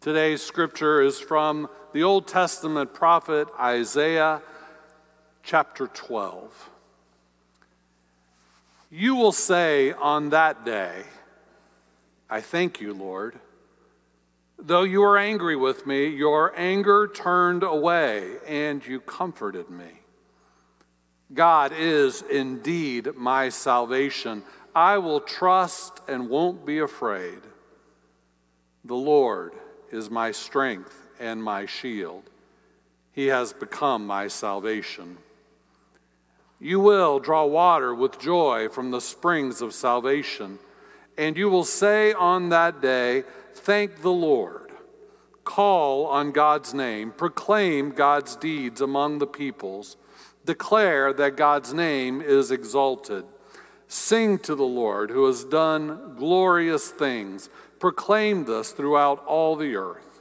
Today's scripture is from the Old Testament prophet Isaiah, chapter 12. You will say on that day, I thank you, Lord. Though you were angry with me, your anger turned away and you comforted me. God is indeed my salvation. I will trust and won't be afraid. The Lord is my strength and my shield. He has become my salvation. You will draw water with joy from the springs of salvation, and you will say on that day, Thank the Lord. Call on God's name, proclaim God's deeds among the peoples, declare that God's name is exalted. Sing to the Lord who has done glorious things. Proclaim this throughout all the earth.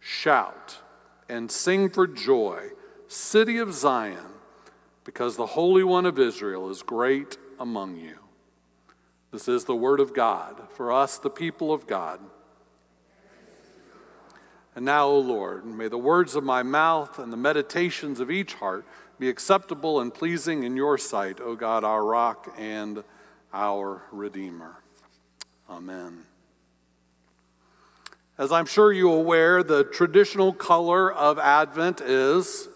Shout and sing for joy, city of Zion, because the Holy One of Israel is great among you. This is the word of God for us, the people of God. And now, O Lord, may the words of my mouth and the meditations of each heart be acceptable and pleasing in your sight, O God, our rock and our Redeemer. Amen. As I'm sure you're aware, the traditional color of Advent is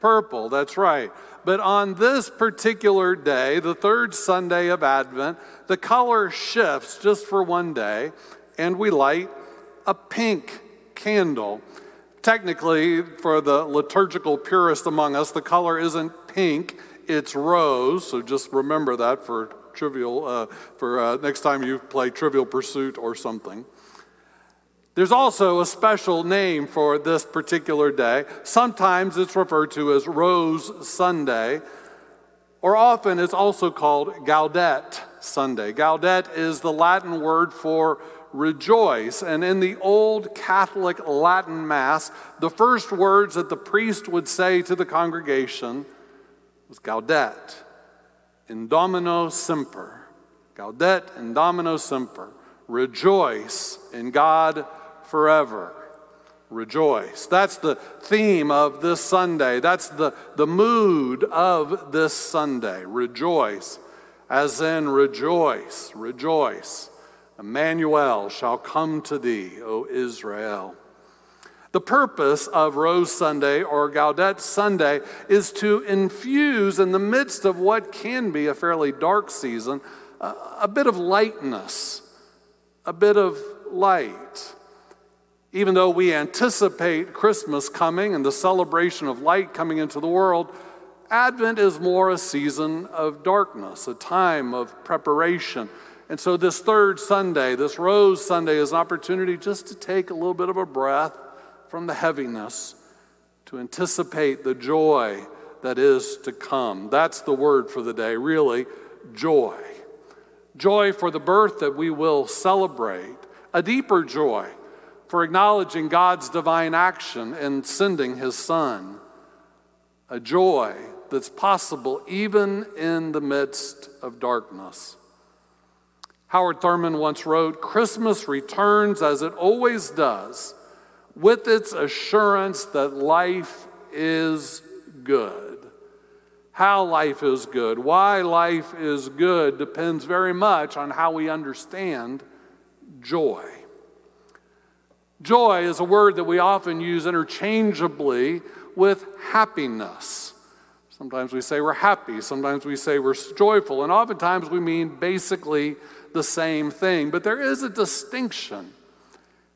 purple. That's right. But on this particular day, the third Sunday of Advent, the color shifts just for one day, and we light a pink candle. Technically, for the liturgical purist among us, the color isn't pink, it's rose. So just remember that for trivial, uh, for uh, next time you play Trivial Pursuit or something. There's also a special name for this particular day. Sometimes it's referred to as Rose Sunday, or often it's also called Gaudete Sunday. Gaudete is the Latin word for rejoice. And in the old Catholic Latin Mass, the first words that the priest would say to the congregation was Gaudete, in Domino Semper. Gaudete in Domino Semper. Rejoice in God forever. Rejoice. That's the theme of this Sunday. That's the, the mood of this Sunday. Rejoice, as in rejoice, rejoice. Emmanuel shall come to thee, O Israel. The purpose of Rose Sunday or Gaudete Sunday is to infuse, in the midst of what can be a fairly dark season, a, a bit of lightness, a bit of light. Even though we anticipate Christmas coming and the celebration of light coming into the world, Advent is more a season of darkness, a time of preparation. And so, this third Sunday, this Rose Sunday, is an opportunity just to take a little bit of a breath from the heaviness to anticipate the joy that is to come. That's the word for the day, really joy. Joy for the birth that we will celebrate, a deeper joy for acknowledging God's divine action in sending his son. A joy that's possible even in the midst of darkness. Howard Thurman once wrote Christmas returns as it always does, with its assurance that life is good. How life is good, why life is good, depends very much on how we understand joy. Joy is a word that we often use interchangeably with happiness. Sometimes we say we're happy, sometimes we say we're joyful, and oftentimes we mean basically the same thing. But there is a distinction.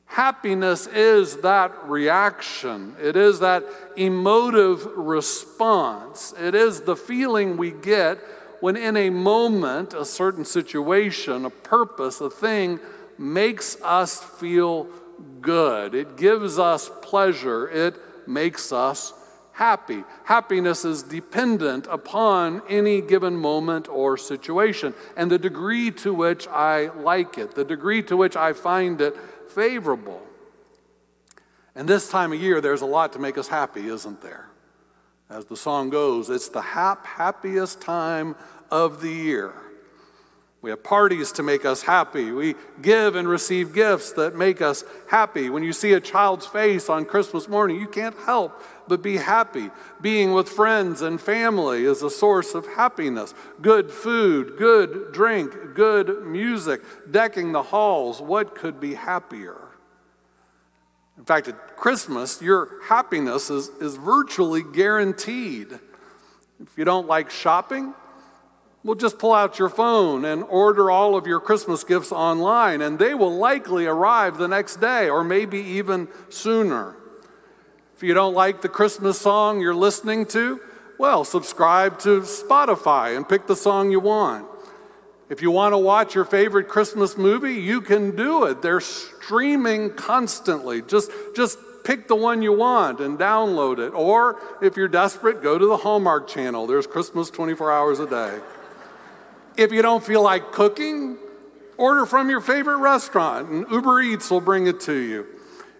Happiness is that reaction, it is that emotive response, it is the feeling we get when, in a moment, a certain situation, a purpose, a thing makes us feel good, it gives us pleasure, it makes us happy. Happiness is dependent upon any given moment or situation and the degree to which I like it, the degree to which I find it favorable. And this time of year, there's a lot to make us happy, isn't there? As the song goes, it's the hap- happiest time of the year. We have parties to make us happy. We give and receive gifts that make us happy. When you see a child's face on Christmas morning, you can't help but be happy. Being with friends and family is a source of happiness. Good food, good drink, good music, decking the halls. What could be happier? In fact, at Christmas, your happiness is, is virtually guaranteed. If you don't like shopping, well, just pull out your phone and order all of your Christmas gifts online, and they will likely arrive the next day or maybe even sooner. If you don't like the Christmas song you're listening to, well, subscribe to Spotify and pick the song you want. If you want to watch your favorite Christmas movie, you can do it. They're streaming constantly. Just, just pick the one you want and download it. Or if you're desperate, go to the Hallmark channel. There's Christmas 24 hours a day. If you don't feel like cooking, order from your favorite restaurant and Uber Eats will bring it to you.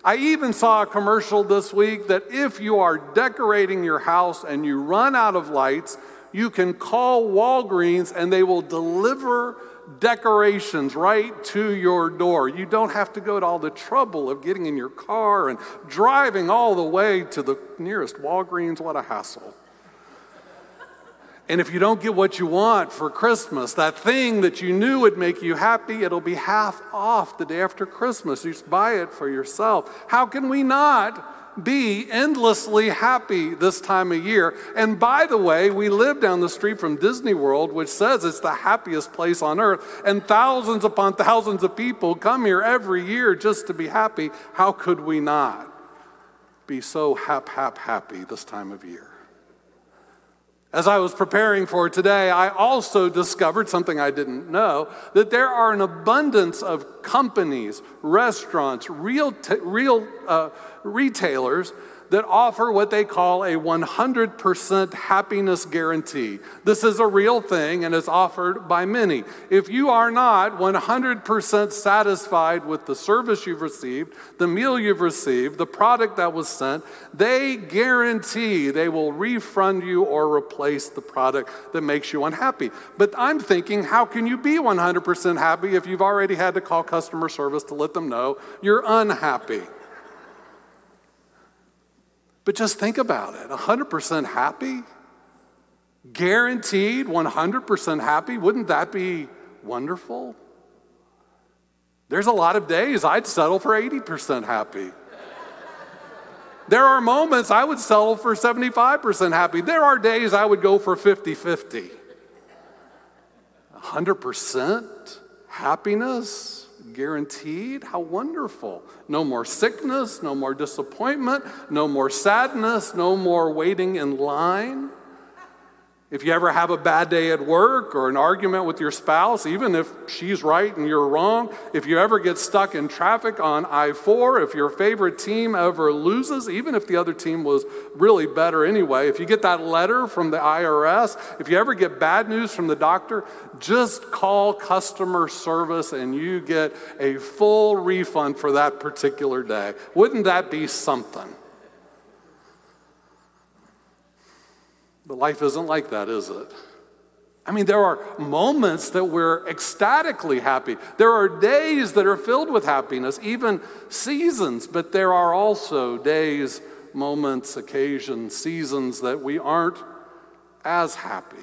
I even saw a commercial this week that if you are decorating your house and you run out of lights, you can call Walgreens and they will deliver decorations right to your door. You don't have to go to all the trouble of getting in your car and driving all the way to the nearest Walgreens. What a hassle. And if you don't get what you want for Christmas, that thing that you knew would make you happy, it'll be half off the day after Christmas. You just buy it for yourself. How can we not be endlessly happy this time of year? And by the way, we live down the street from Disney World, which says it's the happiest place on earth, and thousands upon thousands of people come here every year just to be happy. How could we not be so hap, hap, happy this time of year? As I was preparing for today, I also discovered something I didn't know that there are an abundance of companies, restaurants, real, t- real uh, retailers that offer what they call a 100% happiness guarantee. This is a real thing and is offered by many. If you are not 100% satisfied with the service you've received, the meal you've received, the product that was sent, they guarantee they will refund you or replace the product that makes you unhappy. But I'm thinking, how can you be 100% happy if you've already had to call customer service to let them know you're unhappy? But just think about it 100% happy? Guaranteed 100% happy? Wouldn't that be wonderful? There's a lot of days I'd settle for 80% happy. There are moments I would settle for 75% happy. There are days I would go for 50 50. 100% happiness? Guaranteed. How wonderful. No more sickness, no more disappointment, no more sadness, no more waiting in line. If you ever have a bad day at work or an argument with your spouse, even if she's right and you're wrong, if you ever get stuck in traffic on I 4, if your favorite team ever loses, even if the other team was really better anyway, if you get that letter from the IRS, if you ever get bad news from the doctor, just call customer service and you get a full refund for that particular day. Wouldn't that be something? But life isn't like that, is it? I mean, there are moments that we're ecstatically happy. There are days that are filled with happiness, even seasons, but there are also days, moments, occasions, seasons that we aren't as happy.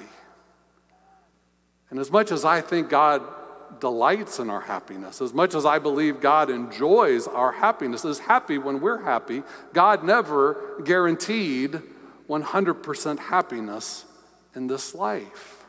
And as much as I think God delights in our happiness, as much as I believe God enjoys our happiness, is happy when we're happy, God never guaranteed 100% happiness in this life.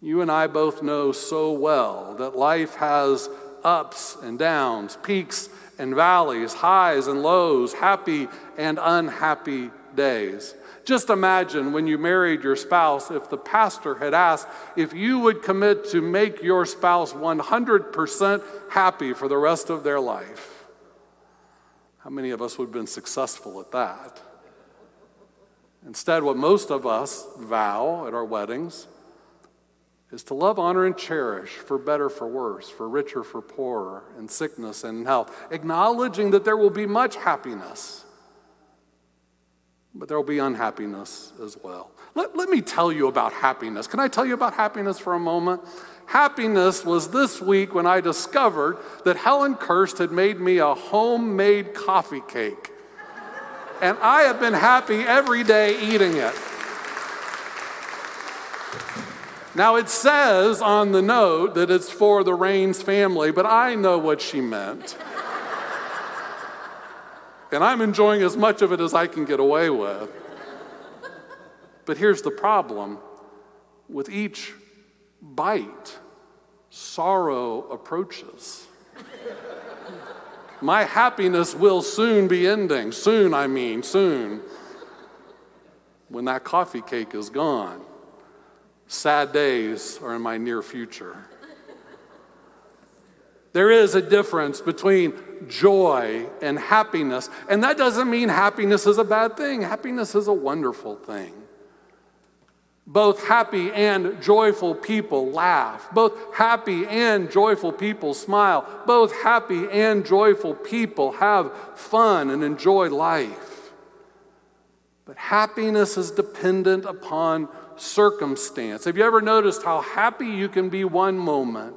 You and I both know so well that life has ups and downs, peaks and valleys, highs and lows, happy and unhappy days. Just imagine when you married your spouse if the pastor had asked if you would commit to make your spouse 100% happy for the rest of their life. How many of us would have been successful at that? Instead, what most of us vow at our weddings is to love, honor, and cherish for better, for worse, for richer, for poorer, in sickness and in health, acknowledging that there will be much happiness, but there will be unhappiness as well. Let, let me tell you about happiness. Can I tell you about happiness for a moment? Happiness was this week when I discovered that Helen Kirst had made me a homemade coffee cake. And I have been happy every day eating it. Now, it says on the note that it's for the Rains family, but I know what she meant. and I'm enjoying as much of it as I can get away with. But here's the problem with each bite, sorrow approaches. My happiness will soon be ending. Soon, I mean, soon. When that coffee cake is gone. Sad days are in my near future. There is a difference between joy and happiness, and that doesn't mean happiness is a bad thing. Happiness is a wonderful thing. Both happy and joyful people laugh. Both happy and joyful people smile. Both happy and joyful people have fun and enjoy life. But happiness is dependent upon circumstance. Have you ever noticed how happy you can be one moment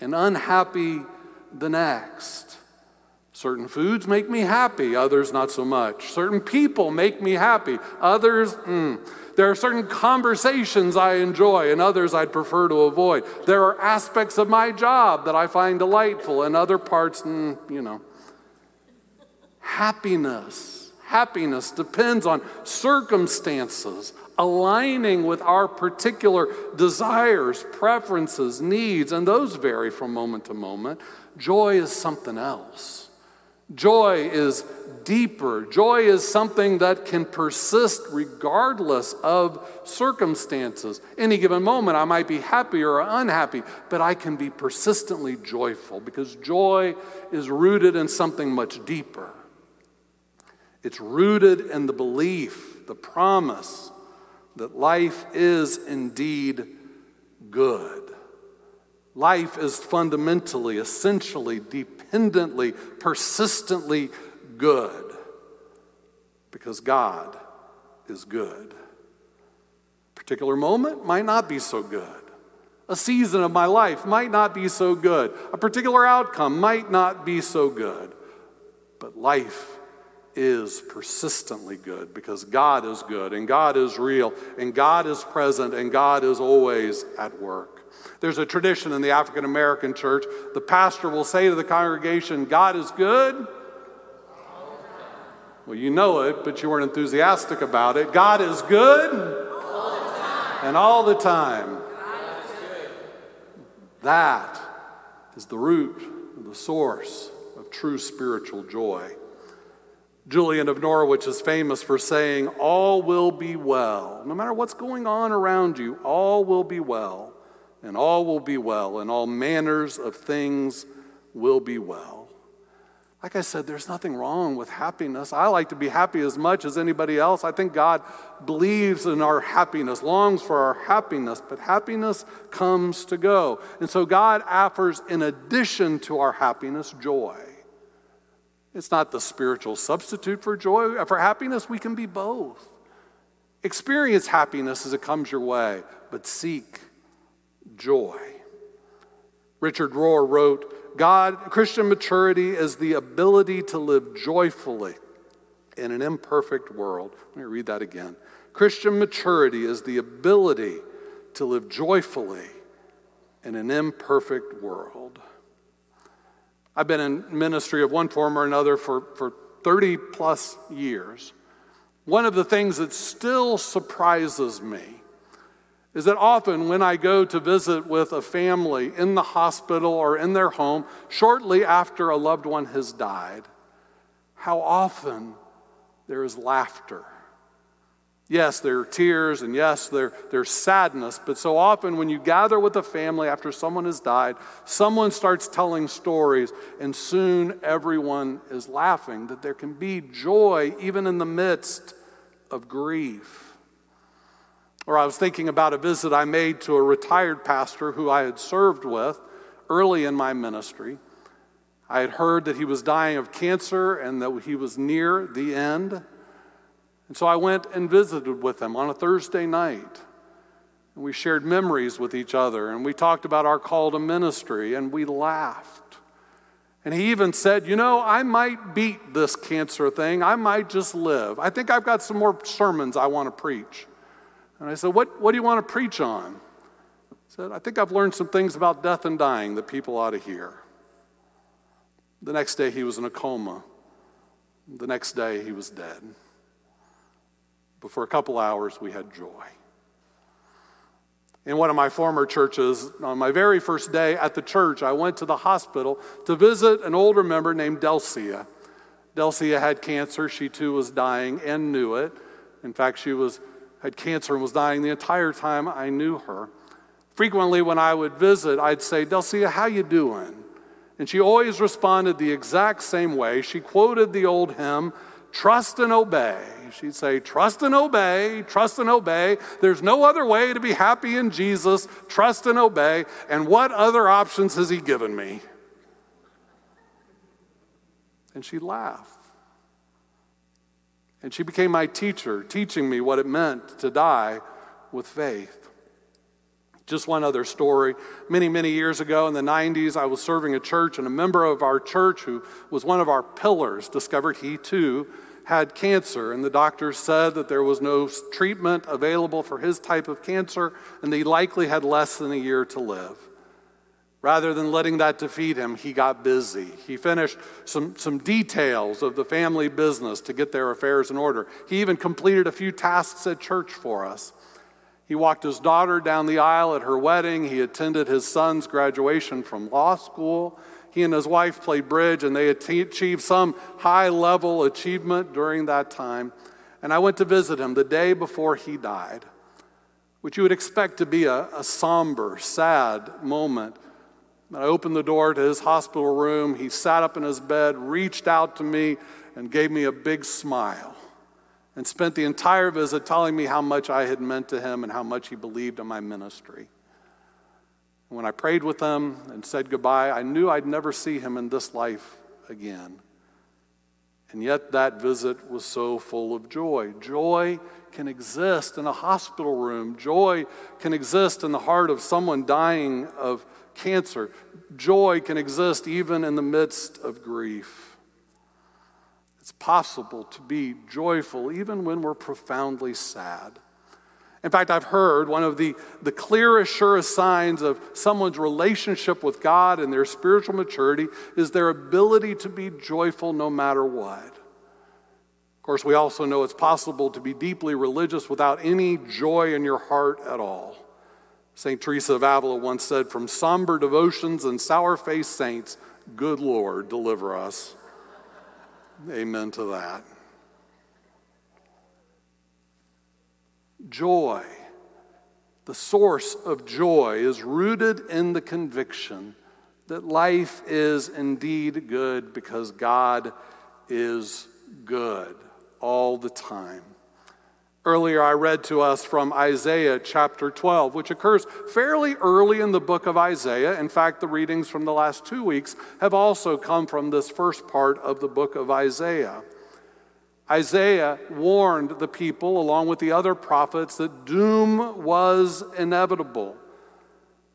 and unhappy the next? Certain foods make me happy, others not so much. Certain people make me happy, others, mm. There are certain conversations I enjoy and others I'd prefer to avoid. There are aspects of my job that I find delightful and other parts, mm, you know. Happiness. Happiness depends on circumstances, aligning with our particular desires, preferences, needs, and those vary from moment to moment. Joy is something else. Joy is deeper. Joy is something that can persist regardless of circumstances. Any given moment, I might be happy or unhappy, but I can be persistently joyful because joy is rooted in something much deeper. It's rooted in the belief, the promise that life is indeed good. Life is fundamentally, essentially, dependently, persistently good because God is good. A particular moment might not be so good. A season of my life might not be so good. A particular outcome might not be so good. But life is persistently good because God is good and God is real and God is present and God is always at work. There's a tradition in the African American church. The pastor will say to the congregation, God is good. Well, you know it, but you weren't enthusiastic about it. God is good and all the time. That is the root, and the source of true spiritual joy. Julian of Norwich is famous for saying, All will be well. No matter what's going on around you, all will be well, and all will be well, and all manners of things will be well. Like I said, there's nothing wrong with happiness. I like to be happy as much as anybody else. I think God believes in our happiness, longs for our happiness, but happiness comes to go. And so God offers, in addition to our happiness, joy. It's not the spiritual substitute for joy. For happiness, we can be both. Experience happiness as it comes your way, but seek joy. Richard Rohr wrote, God, Christian maturity is the ability to live joyfully in an imperfect world. Let me read that again. Christian maturity is the ability to live joyfully in an imperfect world. I've been in ministry of one form or another for, for 30 plus years. One of the things that still surprises me is that often when I go to visit with a family in the hospital or in their home shortly after a loved one has died, how often there is laughter Yes, there are tears and yes, there, there's sadness, but so often when you gather with a family after someone has died, someone starts telling stories, and soon everyone is laughing. That there can be joy even in the midst of grief. Or I was thinking about a visit I made to a retired pastor who I had served with early in my ministry. I had heard that he was dying of cancer and that he was near the end. And so I went and visited with him on a Thursday night. And we shared memories with each other, and we talked about our call to ministry, and we laughed. And he even said, You know, I might beat this cancer thing. I might just live. I think I've got some more sermons I want to preach. And I said, What, what do you want to preach on? He said, I think I've learned some things about death and dying that people ought to hear. The next day, he was in a coma. The next day, he was dead. But for a couple hours, we had joy. In one of my former churches, on my very first day at the church, I went to the hospital to visit an older member named Delcia. Delcia had cancer. She too was dying and knew it. In fact, she was, had cancer and was dying the entire time I knew her. Frequently, when I would visit, I'd say, Delcia, how you doing? And she always responded the exact same way. She quoted the old hymn, Trust and Obey. She'd say, Trust and obey, trust and obey. There's no other way to be happy in Jesus. Trust and obey. And what other options has He given me? And she laughed. And she became my teacher, teaching me what it meant to die with faith. Just one other story. Many, many years ago in the 90s, I was serving a church, and a member of our church who was one of our pillars discovered he too had cancer, and the doctors said that there was no treatment available for his type of cancer, and he likely had less than a year to live. Rather than letting that defeat him, he got busy. He finished some, some details of the family business to get their affairs in order. He even completed a few tasks at church for us. He walked his daughter down the aisle at her wedding. He attended his son's graduation from law school. He and his wife played bridge and they achieved some high level achievement during that time. And I went to visit him the day before he died, which you would expect to be a, a somber, sad moment. I opened the door to his hospital room. He sat up in his bed, reached out to me, and gave me a big smile. And spent the entire visit telling me how much I had meant to him and how much he believed in my ministry. When I prayed with him and said goodbye, I knew I'd never see him in this life again. And yet that visit was so full of joy. Joy can exist in a hospital room, joy can exist in the heart of someone dying of cancer, joy can exist even in the midst of grief. It's possible to be joyful even when we're profoundly sad. In fact, I've heard one of the, the clearest, surest signs of someone's relationship with God and their spiritual maturity is their ability to be joyful no matter what. Of course, we also know it's possible to be deeply religious without any joy in your heart at all. St. Teresa of Avila once said, From somber devotions and sour faced saints, good Lord, deliver us. Amen to that. joy, the source of joy, is rooted in the conviction that life is indeed good because God is good all the time. Earlier, I read to us from Isaiah chapter 12, which occurs fairly early in the book of Isaiah. In fact, the readings from the last two weeks have also come from this first part of the book of Isaiah. Isaiah warned the people, along with the other prophets, that doom was inevitable.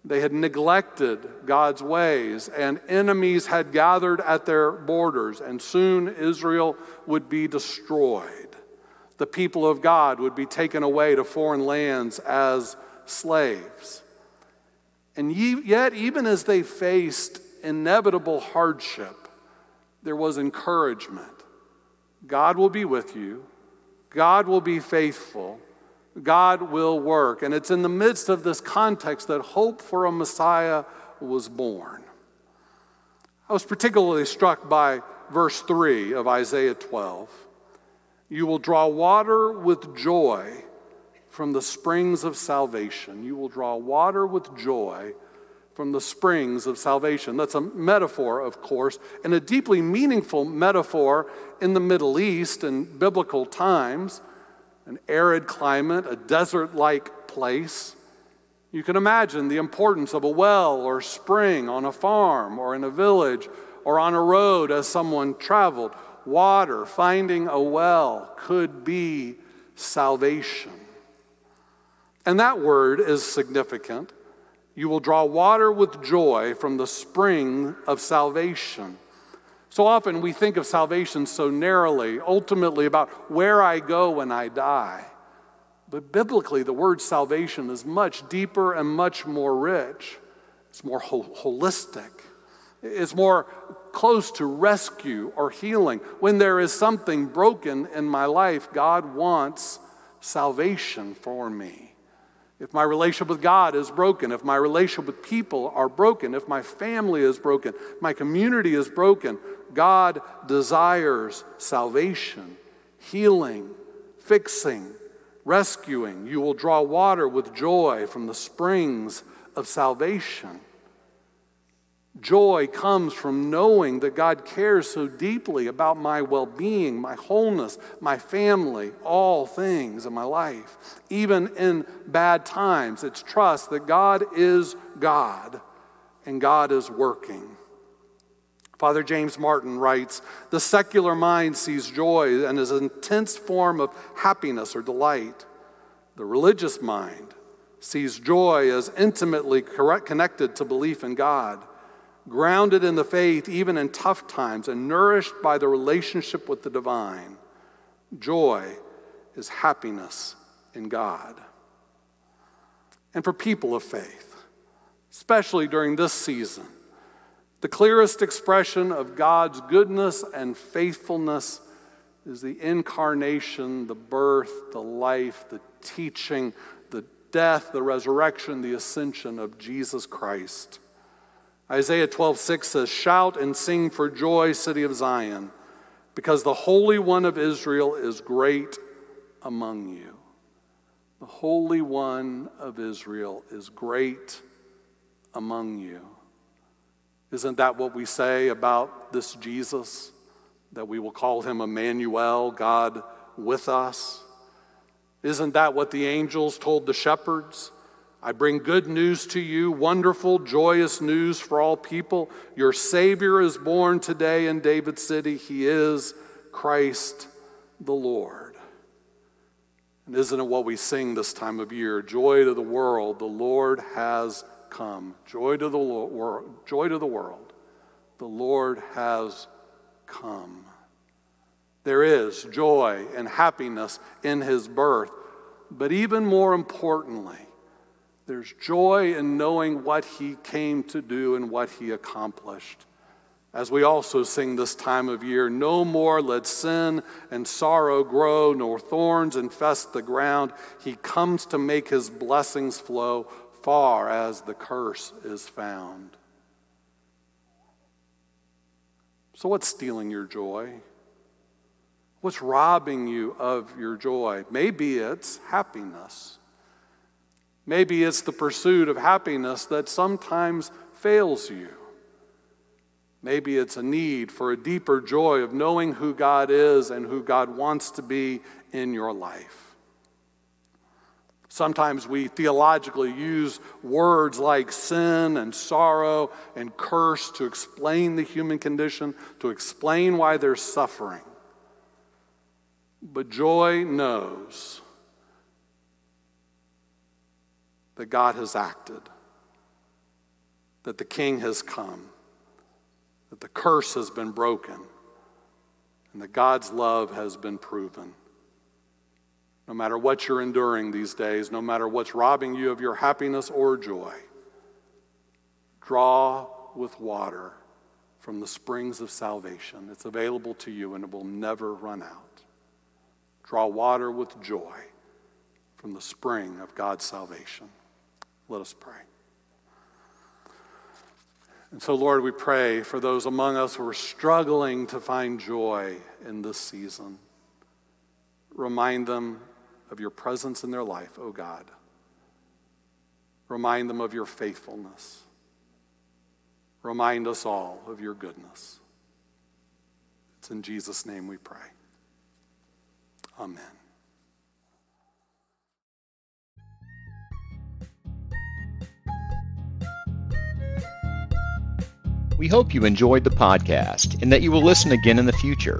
They had neglected God's ways, and enemies had gathered at their borders, and soon Israel would be destroyed. The people of God would be taken away to foreign lands as slaves. And yet, even as they faced inevitable hardship, there was encouragement. God will be with you, God will be faithful, God will work. And it's in the midst of this context that hope for a Messiah was born. I was particularly struck by verse 3 of Isaiah 12. You will draw water with joy from the springs of salvation. You will draw water with joy from the springs of salvation. That's a metaphor, of course, and a deeply meaningful metaphor in the Middle East in biblical times an arid climate, a desert like place. You can imagine the importance of a well or spring on a farm or in a village or on a road as someone traveled. Water, finding a well, could be salvation. And that word is significant. You will draw water with joy from the spring of salvation. So often we think of salvation so narrowly, ultimately about where I go when I die. But biblically, the word salvation is much deeper and much more rich. It's more holistic. It's more close to rescue or healing. When there is something broken in my life, God wants salvation for me. If my relationship with God is broken, if my relationship with people are broken, if my family is broken, my community is broken, God desires salvation, healing, fixing, rescuing. You will draw water with joy from the springs of salvation. Joy comes from knowing that God cares so deeply about my well being, my wholeness, my family, all things in my life. Even in bad times, it's trust that God is God and God is working. Father James Martin writes The secular mind sees joy and is an intense form of happiness or delight. The religious mind sees joy as intimately connected to belief in God grounded in the faith even in tough times, and nourished by the relationship with the divine. Joy is happiness in God. And for people of faith, especially during this season, the clearest expression of God's goodness and faithfulness is the incarnation, the birth, the life, the teaching, the death, the resurrection, the ascension of Jesus Christ. Isaiah 12, 6 says, Shout and sing for joy, city of Zion, because the Holy One of Israel is great among you. The Holy One of Israel is great among you. Isn't that what we say about this Jesus? That we will call him Emmanuel, God with us? Isn't that what the angels told the shepherds? I bring good news to you, wonderful, joyous news for all people. Your Savior is born today in David City. He is Christ the Lord. And isn't it what we sing this time of year? Joy to the world, the Lord has come. Joy to the world, joy to the world. The Lord has come. There is joy and happiness in his birth, but even more importantly, there's joy in knowing what he came to do and what he accomplished. As we also sing this time of year, no more let sin and sorrow grow, nor thorns infest the ground. He comes to make his blessings flow far as the curse is found. So, what's stealing your joy? What's robbing you of your joy? Maybe it's happiness. Maybe it's the pursuit of happiness that sometimes fails you. Maybe it's a need for a deeper joy of knowing who God is and who God wants to be in your life. Sometimes we theologically use words like sin and sorrow and curse to explain the human condition, to explain why there's suffering. But joy knows that God has acted, that the King has come, that the curse has been broken, and that God's love has been proven. No matter what you're enduring these days, no matter what's robbing you of your happiness or joy, draw with water from the springs of salvation. It's available to you and it will never run out. Draw water with joy from the spring of God's salvation. Let us pray. And so, Lord, we pray for those among us who are struggling to find joy in this season. Remind them of your presence in their life, O oh God. Remind them of your faithfulness. Remind us all of your goodness. It's in Jesus' name we pray. Amen. We hope you enjoyed the podcast and that you will listen again in the future.